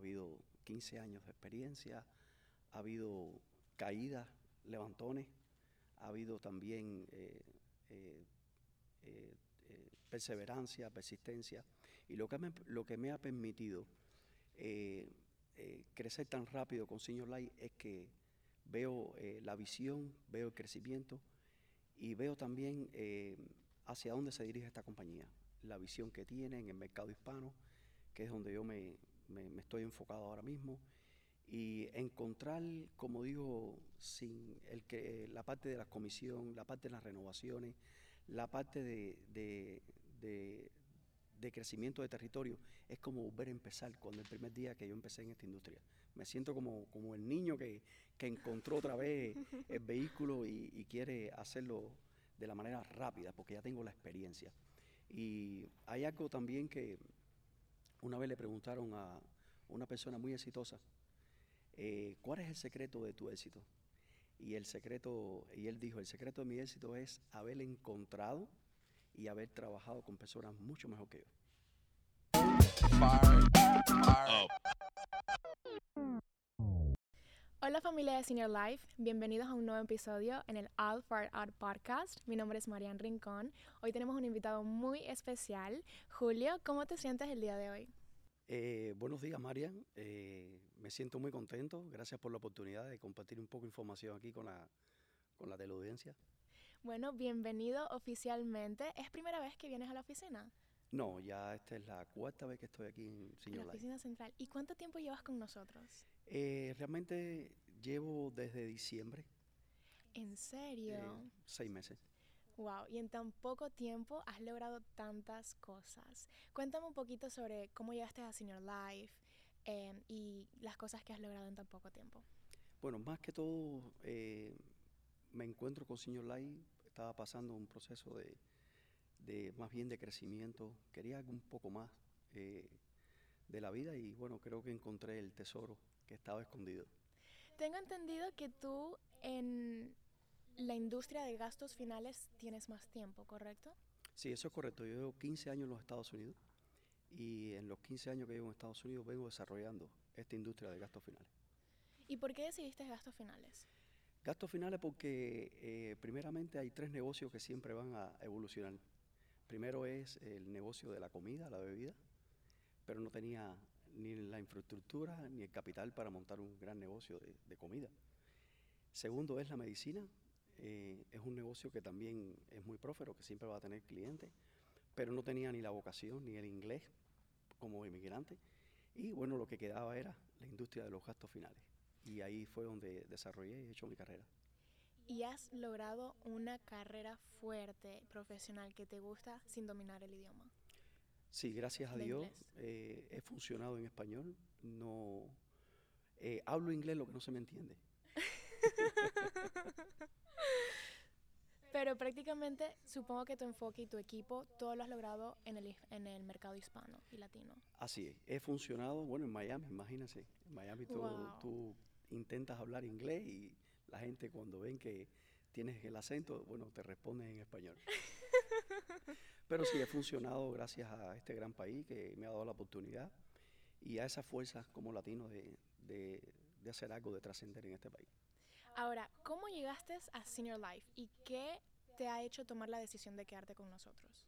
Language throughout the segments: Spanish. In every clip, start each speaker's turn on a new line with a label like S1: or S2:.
S1: habido 15 años de experiencia, ha habido caídas, levantones, ha habido también eh, eh, eh, perseverancia, persistencia, y lo que me, ha permitido crecer tan rápido con Senior Life es que veo la visión, veo el crecimiento y veo también hacia dónde se dirige esta compañía, la visión que tiene en el mercado hispano, que es donde yo me, me, estoy enfocado ahora mismo, y encontrar, como digo, sin el que la parte de la comisión, la parte de las renovaciones, la parte de, de, crecimiento de territorio, es como volver a empezar cuando el primer día que yo empecé en esta industria. Me siento como, como el niño que, encontró otra vez el vehículo y, y quiere hacerlo de la manera rápida, porque ya tengo la experiencia. Y hay algo también que una vez le preguntaron a una persona muy exitosa, eh, ¿cuál es el secreto de tu éxito? Y el secreto, y él dijo, el secreto de mi éxito es haber encontrado y haber trabajado con personas mucho mejor que yo.
S2: Hola familia de Senior Life, bienvenidos a un nuevo episodio en el All Out Podcast. Mi nombre es Marian Rincón. Hoy tenemos un invitado muy especial. Julio, ¿cómo te sientes el día de hoy?
S1: Eh, buenos días, Marian. Eh, me siento muy contento. Gracias por la oportunidad de compartir un poco de información aquí con la, con la teleaudiencia.
S2: Bueno, bienvenido oficialmente. ¿Es primera vez que vienes a la oficina?
S1: No, ya esta es la cuarta vez que estoy aquí en
S2: Señor La oficina central. ¿Y cuánto tiempo llevas con nosotros?
S1: Eh, realmente llevo desde diciembre.
S2: ¿En serio?
S1: Eh, seis meses.
S2: Wow, y en tan poco tiempo has logrado tantas cosas. Cuéntame un poquito sobre cómo llegaste a Senior Life em, y las cosas que has logrado en tan poco tiempo.
S1: Bueno, más que todo, eh, me encuentro con Senior Life, estaba pasando un proceso de, de más bien de crecimiento, quería un poco más eh, de la vida y bueno, creo que encontré el tesoro que estaba escondido.
S2: Tengo entendido que tú en la industria de gastos finales tienes más tiempo, ¿correcto?
S1: Sí, eso es correcto. Yo llevo 15 años en los Estados Unidos y en los 15 años que llevo en Estados Unidos vengo desarrollando esta industria de gastos finales.
S2: ¿Y por qué decidiste gastos finales?
S1: Gastos finales porque eh, primeramente hay tres negocios que siempre van a evolucionar. Primero es el negocio de la comida, la bebida, pero no tenía ni la infraestructura ni el capital para montar un gran negocio de, comida. Segundo es la medicina, eh, es un negocio que también es muy prófero, que siempre va a tener clientes, pero no tenía ni la vocación ni el inglés como inmigrante. Y bueno, lo que quedaba era la industria de los gastos finales. Y ahí fue donde desarrollé y he hecho mi carrera
S2: y has logrado una carrera fuerte, profesional, que te gusta sin dominar el idioma.
S1: Sí, gracias a Dios eh, he funcionado en español. No eh, hablo inglés lo que no se me entiende.
S2: Pero prácticamente supongo que tu enfoque y tu equipo todo lo has logrado en el, en el mercado hispano y latino.
S1: Así es, he funcionado, bueno, en Miami, imagínense. En Miami tú, tú intentas hablar inglés y la gente cuando ven que tienes el acento, bueno, te responden en español. Pero sí, he funcionado gracias a este gran país que me ha dado la oportunidad y a esa fuerza como latino de, de, de hacer algo, de trascender en este país.
S2: Ahora, ¿cómo llegaste a Senior Life y qué te ha hecho tomar la decisión de quedarte con nosotros?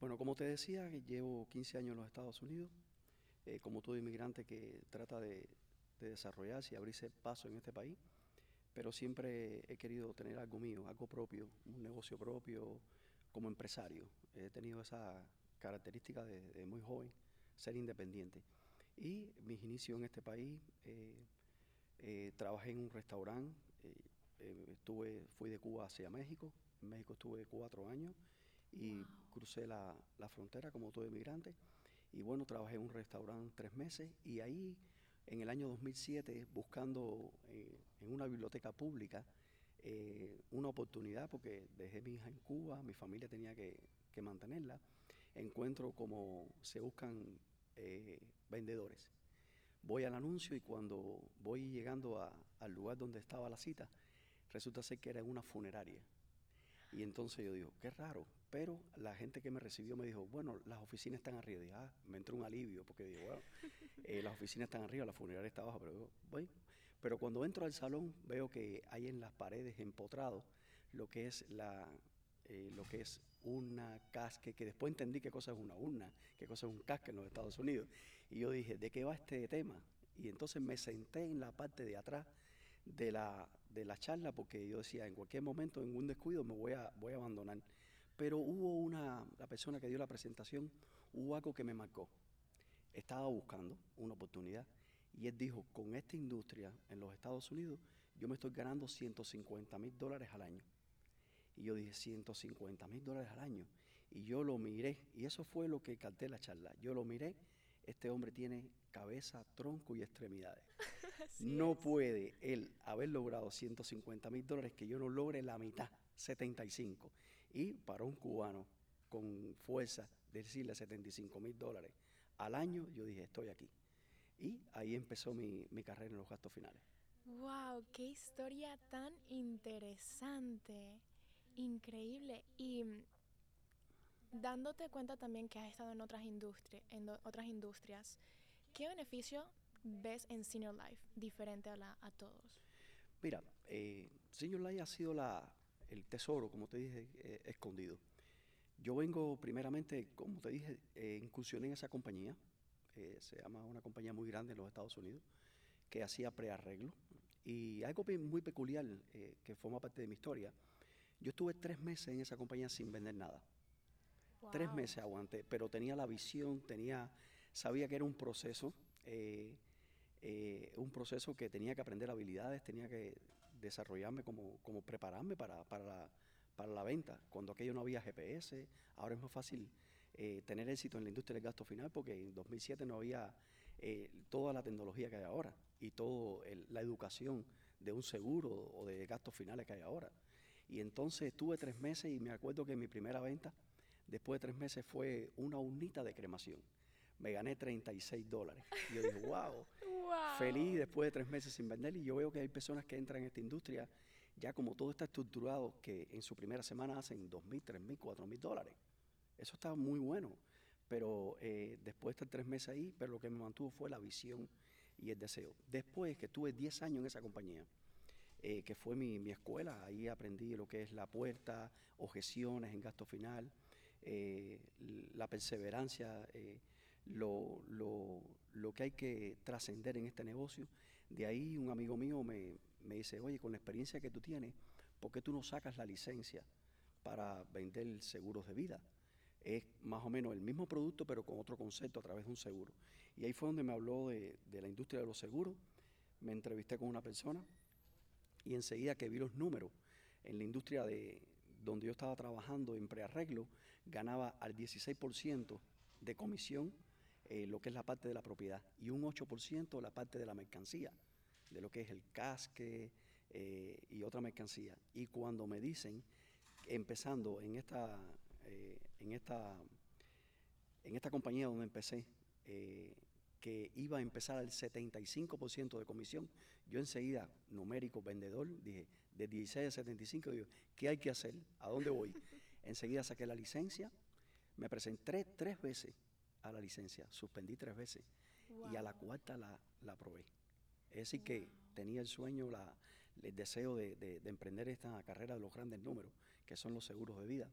S1: Bueno, como te decía, llevo 15 años en los Estados Unidos, eh, como todo inmigrante que trata de, de desarrollarse y abrirse paso en este país pero siempre he querido tener algo mío, algo propio, un negocio propio como empresario. He tenido esa característica de, muy joven, ser independiente. Y mis inicios en este país, eh, eh, trabajé en un restaurante, eh, estuve, fui de Cuba hacia México, en México estuve cuatro años y crucé la, la frontera como todo inmigrante. Y bueno, trabajé en un restaurante tres meses y ahí en el año 2007 buscando eh, en una biblioteca pública eh, una oportunidad, porque dejé mi hija en Cuba, mi familia tenía que, mantenerla, encuentro como se buscan eh, vendedores. Voy al anuncio y cuando voy llegando al lugar donde estaba la cita, resulta ser que era una funeraria. Y entonces yo digo, qué raro, Pero la gente que me recibió me dijo, bueno, las oficinas están arriba. Ah, me entró un alivio porque digo, bueno, eh, las oficinas están arriba, la funeraria está abajo. Pero, bueno, pero cuando entro al salón veo que hay en las paredes empotrado lo que es la, eh, lo que es una casque, que después entendí qué cosa es una urna, qué cosa es un casque en los Estados Unidos. Y yo dije, ¿de qué va este tema? Y entonces me senté en la parte de atrás de la, de la charla porque yo decía, en cualquier momento, en un descuido, me voy a, voy a abandonar. Pero hubo una, la persona que dio la presentación, hubo algo que me marcó. Estaba buscando una oportunidad y él dijo, con esta industria en los Estados Unidos, yo me estoy ganando 150 mil dólares al año. Y yo dije, 150 mil dólares al año. Y yo lo miré, y eso fue lo que capté la charla. Yo lo miré, este hombre tiene cabeza, tronco y extremidades. no puede él haber logrado 150 mil dólares que yo no logre la mitad, 75. Y para un cubano con fuerza, decirle 75 mil dólares al año, yo dije, estoy aquí. Y ahí empezó mi, mi carrera en los gastos finales.
S2: ¡Wow! ¡Qué historia tan interesante! Increíble. Y dándote cuenta también que has estado en otras, industrias en otras industrias, ¿qué beneficio ves en Senior Life diferente a, la, a todos?
S1: Mira, eh, Senior Life ha sido la, el tesoro, como te dije, eh, escondido. Yo vengo primeramente, como te dije, eh, incursioné en esa compañía, eh, se llama una compañía muy grande en los Estados Unidos, que hacía prearreglo. Y algo muy peculiar que forma parte de mi historia yo estuve tres meses en esa compañía sin vender nada. Tres meses aguanté, pero tenía la visión, tenía, sabía que era un proceso, eh, eh, un proceso que tenía que aprender habilidades, tenía que desarrollarme como, como prepararme para, para, la, para la venta. Cuando aquello no había GPS, ahora es más fácil eh, tener éxito en la industria del gasto final porque en 2007 no había toda la tecnología que hay ahora y toda la educación de un seguro o de gastos finales que hay ahora. Y entonces estuve tres meses y me acuerdo que mi primera venta, después de tres meses, fue una urnita de cremación. Me gané 36 dólares. Y yo dije, wow, feliz después de tres meses sin vender. Y yo veo que hay personas que entran en esta industria, ya como todo está estructurado, que en su primera semana hacen 2.000, 3.000, 4.000 dólares. Eso está muy bueno. Pero eh, después de estar tres meses ahí, pero lo que me mantuvo fue la visión y el deseo. Después que estuve 10 años en esa compañía, eh, que fue mi, mi, escuela. Ahí aprendí lo que es la puerta, objeciones en gasto final, eh, la perseverancia, eh, lo, lo, lo, que hay que trascender en este negocio. De ahí un amigo mío me, me dice, oye, con la experiencia que tú tienes, ¿por qué tú no sacas la licencia para vender seguros de vida? es más o menos el mismo producto, pero con otro concepto a través de un seguro. Y ahí fue donde me habló de, de, la industria de los seguros. Me entrevisté con una persona y enseguida que vi los números en la industria de donde yo estaba trabajando en prearreglo, ganaba al 16% de comisión eh, lo que es la parte de la propiedad y un 8% la parte de la mercancía, de lo que es el casque eh, y otra mercancía. Y cuando me dicen, empezando en esta, eh, en esta, en esta compañía donde empecé, que iba a empezar al 75% de comisión, yo enseguida, numérico, vendedor, dije, de 16 a 75, digo, ¿qué hay que hacer? ¿A dónde voy? enseguida saqué la licencia, me presenté tres veces a la licencia, suspendí tres veces y a la cuarta la, la aprobé. Es decir, que tenía el sueño, la, el deseo de, de, emprender esta carrera de los grandes números, que son los seguros de vida.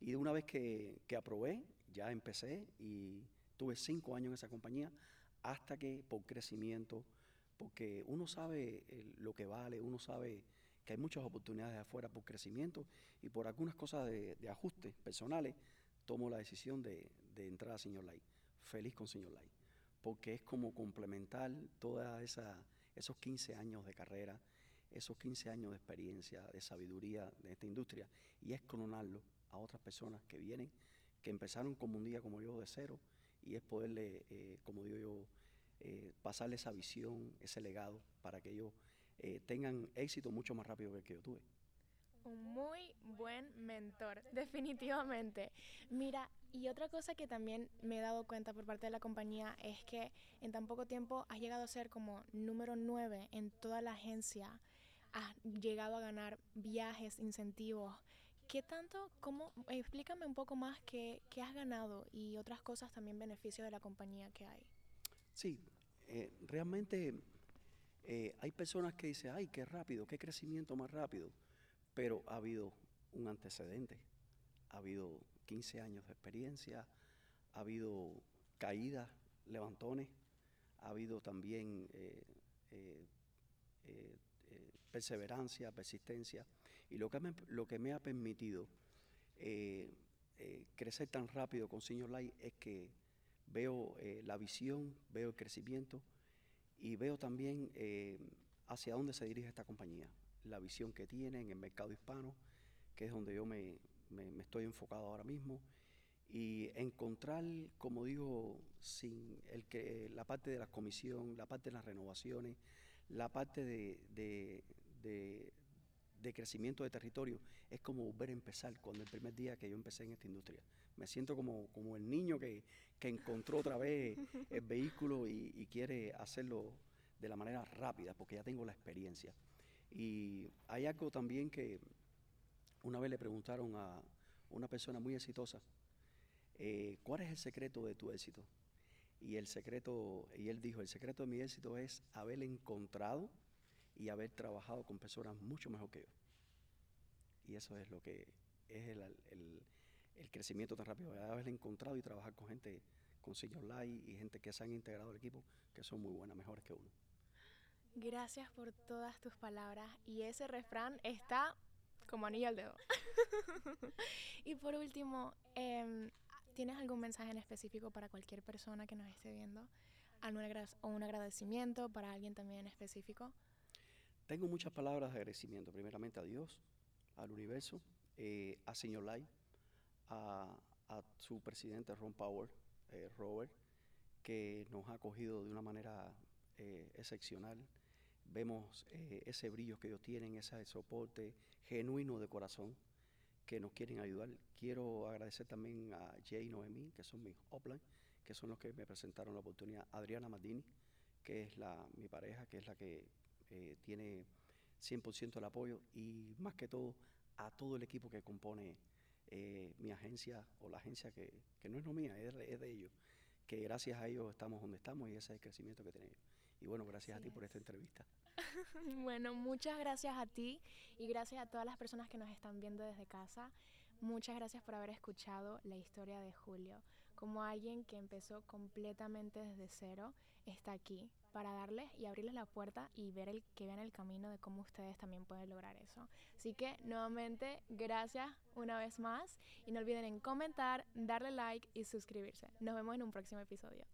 S1: Y una vez que, que aprobé, ya empecé y tuve cinco años en esa compañía hasta que por crecimiento, porque uno sabe eh, lo que vale, uno sabe que hay muchas oportunidades afuera por crecimiento y por algunas cosas de, de ajustes personales, tomo la decisión de, entrar a Señor Light. Feliz con Señor Light, porque es como complementar todos esos 15 años de carrera, esos 15 años de experiencia, de sabiduría de esta industria, y es clonarlo a otras personas que vienen, que empezaron como un día como yo de cero, y es poderle, eh, como digo yo, eh, pasarle esa visión, ese legado, para que ellos eh, tengan éxito mucho más rápido que el que yo tuve.
S2: Un muy buen mentor, definitivamente. Mira, y otra cosa que también me he dado cuenta por parte de la compañía es que en tan poco tiempo has llegado a ser como número 9 en toda la agencia. Has llegado a ganar viajes, incentivos. ¿Qué tanto, cómo, explícame un poco más qué, qué has ganado y otras cosas también beneficios de la compañía que hay?
S1: Sí, eh, realmente eh, hay personas que dicen, ay, qué rápido, qué crecimiento más rápido, pero ha habido un antecedente, ha habido 15 años de experiencia, ha habido caídas, levantones, ha habido también eh, perseverancia, persistencia, y lo que me, lo que me ha permitido crecer tan rápido con Senior Light es que veo eh, la visión, veo el crecimiento y veo también eh, hacia dónde se dirige esta compañía, la visión que tiene en el mercado hispano, que es donde yo me, estoy enfocado ahora mismo, y encontrar, como digo, sin el que la parte de la comisión, la parte de las renovaciones, la parte de, de crecimiento de territorio, es como volver a empezar cuando el primer día que yo empecé en esta industria. Me siento como, como el niño que, que encontró otra vez el vehículo y, quiere hacerlo de la manera rápida, porque ya tengo la experiencia. Y hay algo también que una vez le preguntaron a una persona muy exitosa, eh, ¿cuál es el secreto de tu éxito? Y el secreto, y él dijo, el secreto de mi éxito es haber encontrado y haber trabajado con personas mucho mejor que yo. Y eso es lo que es el, el, crecimiento tan rápido, haber encontrado y trabajar con gente, con Señor Lai y gente que se han integrado al equipo, que son muy buenas, mejores que uno.
S2: Gracias por todas tus palabras y ese refrán está como anillo al dedo. y por último, em, ¿tienes algún mensaje en específico para cualquier persona que nos esté viendo? ¿O un agradecimiento para alguien también en específico?
S1: Tengo muchas palabras de agradecimiento, primeramente a Dios, al universo, eh, a Señor Lai, a, su presidente Ron Power, eh, Robert, que nos ha acogido de una manera eh, excepcional. Vemos ese brillo que ellos tienen, ese soporte genuino de corazón que nos quieren ayudar. Quiero agradecer también a Jay y Noemí, que son mis upline, que son los que me presentaron la oportunidad. Adriana Mardini, que es la, mi pareja, que es la que eh, tiene 100% el apoyo y más que todo a todo el equipo que compone eh, mi agencia o la agencia que, no es no mía, es, de ellos, que gracias a ellos estamos donde estamos y ese es el crecimiento que tenemos. Y bueno, gracias a ti por esta entrevista.
S2: bueno, muchas gracias a ti y gracias a todas las personas que nos están viendo desde casa. Muchas gracias por haber escuchado la historia de Julio. Como alguien que empezó completamente desde cero, está aquí para darles y abrirles la puerta y ver el que vean el camino de cómo ustedes también pueden lograr eso. Así que nuevamente gracias una vez más y no olviden en comentar, darle like y suscribirse. Nos vemos en un próximo episodio.